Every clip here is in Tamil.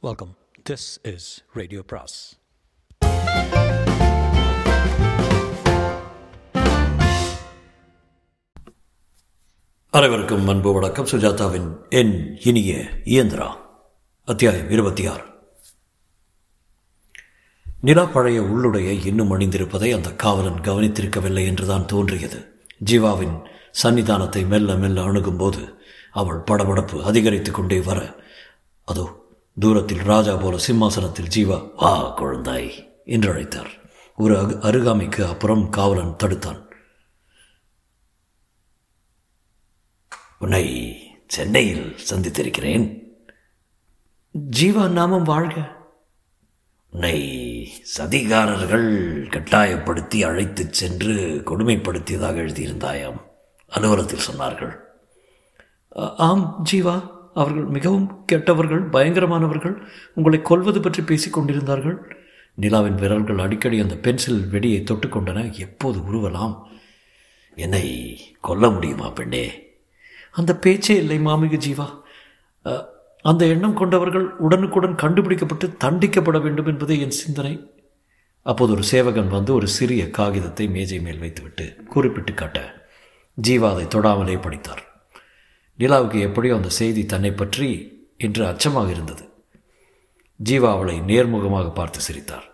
வெல்கம் திஸ் இஸ் ரேடியோ பிராஸ் அனைவருக்கும் அன்பு வணக்கம். சுஜாதாவின் என் இனிய இயந்திரா அத்தியாயம் இருபத்தி ஆறு நிலா பழைய உள்ளுடைய இன்னும் அணிந்திருப்பதை அந்த காவலன் கவனித்திருக்கவில்லை என்றுதான் தோன்றியது. ஜீவாவின் சன்னிதானத்தை மெல்ல மெல்ல அணுகும்போது அவள் படபடப்பு அதிகரித்துக் கொண்டே வர அதோ தூரத்தில் ராஜா போல சிம்மாசனத்தில் ஜீவா வா குழந்தாய் என்று அழைத்தார். ஒரு அருகாமைக்கு அப்புறம் காவலன் தடுத்தான். உன்னை சென்னையில் சந்தித்திருக்கிறேன். ஜீவா நாமம் வாழ்க. உன்னை சதிகாரர்கள் கட்டாயப்படுத்தி அழைத்துச் சென்று கொடுமைப்படுத்தியதாக எழுதியிருந்தாயாம் அலுவலகத்தில் சொன்னார்கள். ஆம் ஜீவா. அவர்கள் மிகவும் கெட்டவர்கள் பயங்கரமானவர்கள் உங்களை கொல்வது பற்றி பேசிக் கொண்டிருந்தார்கள். நிலாவின் விரல்கள் அடிக்கடி அந்த பென்சில் வெடியை தொட்டுக்கொண்டன எப்போது உருவலாம்? என்னை கொல்ல முடியுமா பெண்ணே? அந்த பேச்சே இல்லை மாமிக ஜீவா. அந்த எண்ணம் கொண்டவர்கள் உடனுக்குடன் கண்டுபிடிக்கப்பட்டு தண்டிக்கப்பட வேண்டும் என்பதே என் சிந்தனை. அப்போது ஒரு சேவகன் வந்து ஒரு சிறிய காகிதத்தை மேஜை மேல் வைத்துவிட்டு குறிப்பிட்டு காட்ட ஜீவா அதை தொடாமலே படித்தார். நிலாவுக்கு எப்படியோ அந்த செய்தி தன்னை பற்றி என்று அச்சமாக இருந்தது. ஜீவா அவளை நேர்முகமாக பார்த்து சிரித்தார்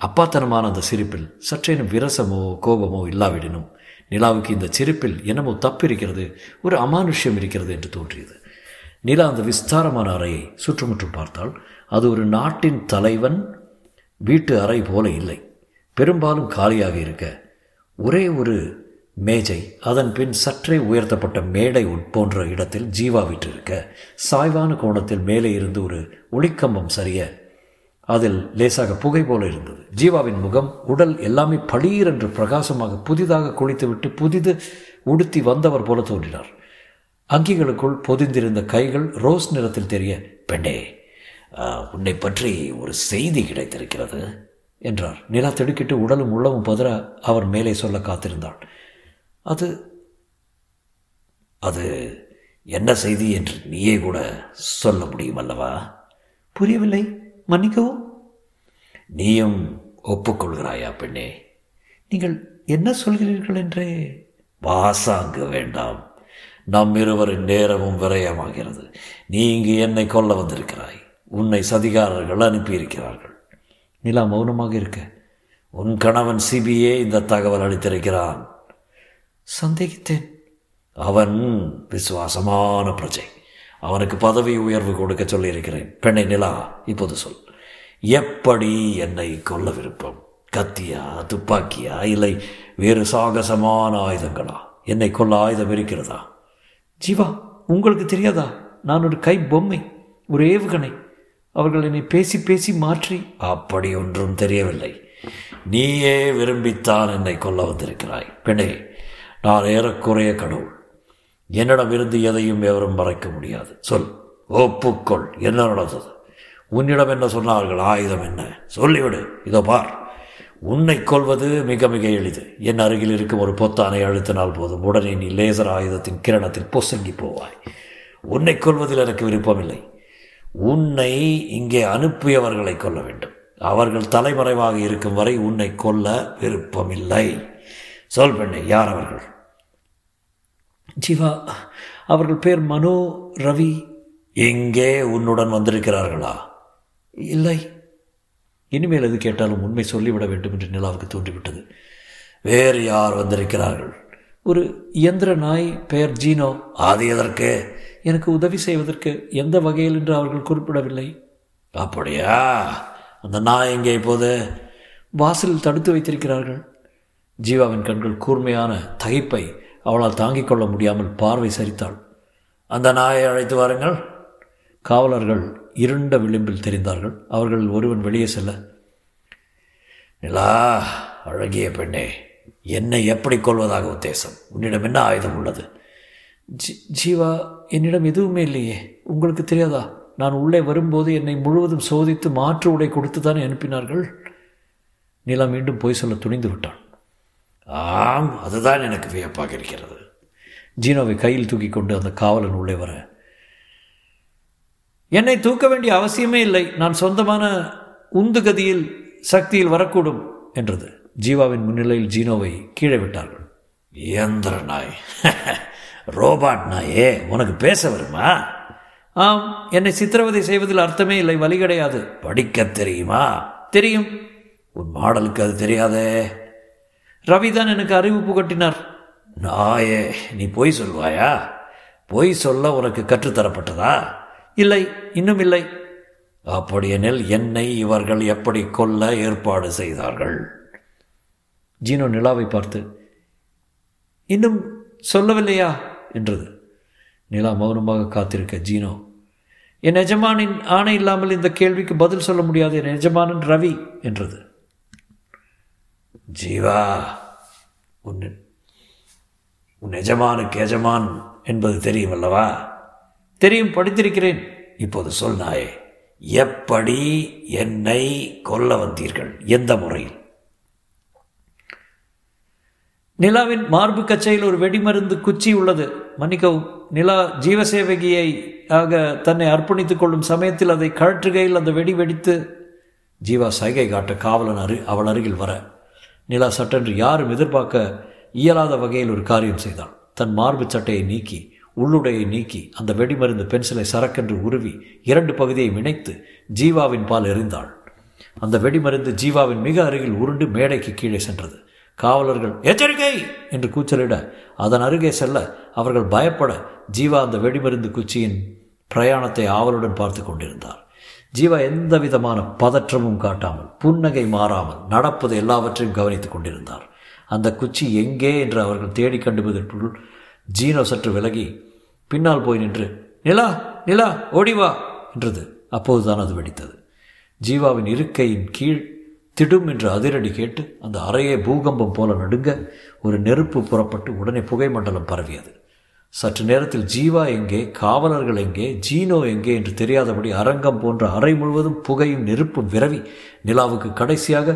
அப்பாத்தனமான அந்த சிரிப்பில் சற்றேனும் விரசமோ கோபமோ இல்லாவிடனும் நிலாவுக்கு இந்த சிரிப்பில் என்னமோ தப்பிருக்கிறது ஒரு அமானுஷ்யம் இருக்கிறது என்று தோன்றியது. நிலா அந்த விஸ்தாரமான அறையை சுற்றுமுற்றும் பார்த்தால் அது ஒரு நாட்டின் தலைவன் வீட்டு அறை போல இல்லை. பெரும்பாலும் காலியாக இருக்க ஒரே ஒரு மேஜை அதன் பின் சற்றே உயர்த்தப்பட்ட மேடை உட் போன்ற இடத்தில் ஜீவா விட்டிருக்க சாய்வான கோணத்தில் மேலே இருந்து ஒரு ஒளிக்கம்பம் சரிய அதில் லேசாக புகை போல இருந்தது. ஜீவாவின் முகம் உடல் எல்லாமே பளீர் என்று பிரகாசமாக புதிதாக குளித்துவிட்டு புதிது உடுத்தி வந்தவர் போல தோன்றினார். அங்கிகளுக்குள் பொதிந்திருந்த கைகள் ரோஸ் நிறத்தில் தெரிய பெண்ணே உன்னை பற்றி ஒரு செய்தி கிடைத்திருக்கிறது என்றார். நிலா திடுக்கிட்டு உடலும் உள்ளமும் பதற அவர் மேலே சொல்ல காத்திருந்தாள் அது அது என்ன செய்தி என்று நீயே கூட சொல்ல முடியும் அல்லவா? புரியவில்லை. மன்னிக்கவும். நீயும் ஒப்புக்கொள்கிறாயா பெண்ணே? நீங்கள் என்ன சொல்கிறீர்கள் என்றே? வாசாங்க வேண்டாம். நம் இருவரின் நேரமும் விரயமாகிறது. நீ இங்கு என்னை கொல்ல வந்திருக்கிறாய். உன்னை சதிகாரர்கள் அனுப்பியிருக்கிறார்கள். நிலா மௌனமாக இருக்க. உன் கணவன் சிபியே இந்த தகவல் அளித்திருக்கிறான். சந்தேகித்தேன். அவன் விசுவாசமான பிரஜை. அவனுக்கு பதவி உயர்வு கொடுக்க சொல்லியிருக்கிறேன். பெண்ணை நிலா இப்போது சொல். எப்படி என்னை கொல்ல விருப்பம் கத்தியா துப்பாக்கியா இல்லை வேறு சாகசமான ஆயுதங்களா? என்னை கொல்ல ஆயுதம் இருக்கிறதா? ஜீவா உங்களுக்கு தெரியாதா? நான் ஒரு கை பொம்மை ஒரு ஏவுகணை. அவர்கள் என்னை பேசி பேசி மாற்றி. அப்படி ஒன்றும் தெரியவில்லை. நீயே விரும்பித்தான் என்னை கொல்ல வந்திருக்கிறாய். பெண்ணே நான் ஏறக்குறைய கடவுள். என்னிடமிருந்து எதையும் எவரும் மறைக்க முடியாது. சொல் ஒப்புக்கொள் என்ன நடந்தது? உன்னிடம் என்ன சொன்னார்கள்? ஆயுதம் என்ன? சொல்லிவிடு இதோ பார். உன்னை கொள்வது மிக மிக எளிது. என் அருகில் இருக்கும் ஒரு பொத்தானை அழுத்தினால் போதும். உடனே நீ லேசர் ஆயுதத்தின் கிரணத்தில் பொசங்கி போவாய். உன்னை கொல்வதில் எனக்கு விருப்பமில்லை. உன்னை இங்கே அனுப்பியவர்களை கொல்ல வேண்டும். அவர்கள் தலைமறைவாக இருக்கும் வரை உன்னை கொல்ல விருப்பமில்லை. சொல் பெண்ணே யார் அவர்கள்? ஜீவா அவர்கள் பேர் மனோ ரவி. எங்கே உன்னுடன் வந்திருக்கிறார்களா? இல்லை. இனிமேல் எது கேட்டாலும் உண்மை சொல்லிவிட வேண்டும் என்று நிலாவுக்கு தோன்றிவிட்டது. வேறு யார் வந்திருக்கிறார்கள்? ஒரு இயந்திர நாய் பெயர் ஜீனோ. அது எதற்கு? எனக்கு உதவி செய்வதற்கு எந்த வகையில் என்று அவர்கள் குறிப்பிடவில்லை. அப்படியா? அந்த நாய் எங்கே இப்போது? வாசலில் தடுத்து வைத்திருக்கிறார்கள். ஜீவாவின் கண்கள் கூர்மையான தகைப்பை அவளால் தாங்கிக் கொள்ள முடியாமல் பார்வை சரித்தாள். அந்த நாயை அழைத்து வாருங்கள். காவலர்கள் இருண்ட விளிம்பில் தெரிந்தார்கள். அவர்கள் ஒருவன் வெளியே செல்ல நிலா அழகிய பெண்ணே என்னை எப்படி கொள்வதாக உத்தேசம்? உன்னிடம் என்ன ஆயுதம் உள்ளது? ஜி ஜீவா என்னிடம் எதுவுமே இல்லையே. உங்களுக்கு தெரியாதா? நான் உள்ளே வரும்போது என்னை முழுவதும் சோதித்து மாற்று உடை கொடுத்து தானே அனுப்பினார்கள்? நிலா மீண்டும் பொய் சொல்ல துணிந்து விட்டான் ஆம் அதுதான் எனக்கு வியப்பாக இருக்கிறது. ஜீனோவை கையில் தூக்கி கொண்டு அந்த காவலன் உள்ளே வர என்னை தூக்க வேண்டிய அவசியமே இல்லை. நான் சொந்தமான உந்துகதியில் சக்தியில் வரக்கூடும் என்றது. ஜீவாவின் முன்னிலையில் ஜீனோவை கீழே விட்டார்கள். இயந்திர நாய். ரோபாட் நாயே உனக்கு பேச வருமா? ஆம் என்னை சித்திரவதை செய்வதில் அர்த்தமே இல்லை வழி கிடையாது. படிக்க தெரியுமா? தெரியும். உன் மாடலுக்கு அது தெரியாதே. ரவி தான் எனக்கு அறிவு புகட்டினார் நாயே நீ பொய் சொல்வாயா? பொய் சொல்ல உனக்கு கற்றுத்தரப்பட்டதா? இல்லை இன்னும் இல்லை. அப்படியெனில் என்னை இவர்கள் எப்படி கொல்ல ஏற்பாடு செய்தார்கள்? ஜீனோ நிலாவை பார்த்து இன்னும் சொல்லவில்லையா? என்றது. நிலா மௌனமாக காத்திருக்க ஜீனோ என் எஜமானின் ஆணை இல்லாமல் இந்த கேள்விக்கு பதில் சொல்ல முடியாது என் எஜமானன் ரவி என்றது. ஜீவா உன் உன் எஜமானுக்கு எஜமான் என்பது தெரியும் அல்லவா? தெரியும் படித்திருக்கிறேன். இப்போது சொல் நாயே எப்படி என்னை கொல்ல வந்தீர்கள்? எந்த முறையில்? நிலாவின் மார்பு கச்சையில் ஒரு வெடிமருந்து குச்சி உள்ளது. மன்னிக்கவும் நிலா ஜீவசேவகியை ஆக தன்னை அர்ப்பணித்துக் கொள்ளும் சமயத்தில் அதை கழற்றுகையில் அந்த வெடி வெடித்து ஜீவா சைகை காட்ட காவலன் அரு அவள் அருகில் வர நிலா சட்டென்று யாரும் எதிர்பார்க்க இயலாத வகையில் ஒரு காரியம் செய்தாள் தன் மார்பு சட்டையை நீக்கி உள்ளுடையை நீக்கி அந்த வெடிமருந்து பென்சிலை சரக்கென்று உருவி இரண்டு பகுதியை இணைத்து ஜீவாவின் பால் எறிந்தாள். அந்த வெடிமருந்து ஜீவாவின் மிக அருகில் உருண்டு மேடைக்கு கீழே சென்றது. காவலர்கள் எச்சரிக்கை! என்று கூச்சலிட அதன் அருகே செல்ல அவர்கள் பயப்பட ஜீவா அந்த வெடிமருந்து குச்சியின் பிரயாணத்தை ஆவலுடன் பார்த்து கொண்டிருந்தார். ஜீவா எந்த விதமான பதற்றமும் காட்டாமல் புன்னகை மாறாமல் நடப்பது எல்லாவற்றையும் கவனித்துக் கொண்டிருந்தார். அந்த குச்சி எங்கே என்று அவர்கள் தேடி கண்டுபதற்குள் ஜீனோ சற்று விலகி பின்னால் போய் நின்று நிலா நிலா ஓடிவா என்றது. அப்போதுதான் அது வெடித்தது. ஜீவாவின் இருக்கையின் கீழ் திடும் என்று அதிரடி கேட்டு அந்த அறையே பூகம்பம் போல நடுங்க ஒரு நெருப்பு புறப்பட்டு உடனே புகை மண்டலம் பரவியது. சற்று நேரத்தில் ஜீவா எங்கே காவலர்கள் எங்கே ஜீனோ எங்கே என்று தெரியாதபடி அரங்கம் போன்ற அறை முழுவதும் புகையும் நெருப்பும் விரவி நிலாவுக்கு கடைசியாக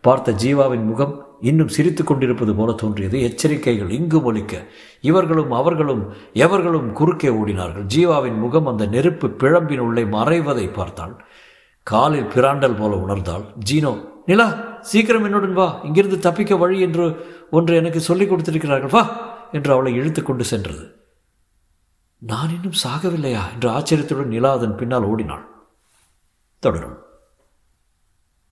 பார்த்த ஜீவாவின் முகம் இன்னும் சிரித்து கொண்டிருப்பது போல தோன்றியது. எச்சரிக்கைகள் இங்கு ஒலிக்க இவர்களும் அவர்களும் எவர்களும் குறுக்கே ஓடினார்கள். ஜீவாவின் முகம் அந்த நெருப்பு பிழம்பின் உள்ளே மறைவதை பார்த்தாள். காலில் பிராண்டல் போல உணர்ந்தாள். ஜீனோ நிலா சீக்கிரம் என்னுடன் வா. இங்கிருந்து தப்பிக்க வழி என்று ஒன்று எனக்கு சொல்லிக் கொடுத்திருக்கிறார்கள். வா. என்று அவளை இழுத்து கொண்டு சென்றது. நான் இன்னும் சாகவில்லையா? என்று ஆச்சரியத்துடன் நிலா அதன் பின்னால் ஓடினாள். தொடரும்.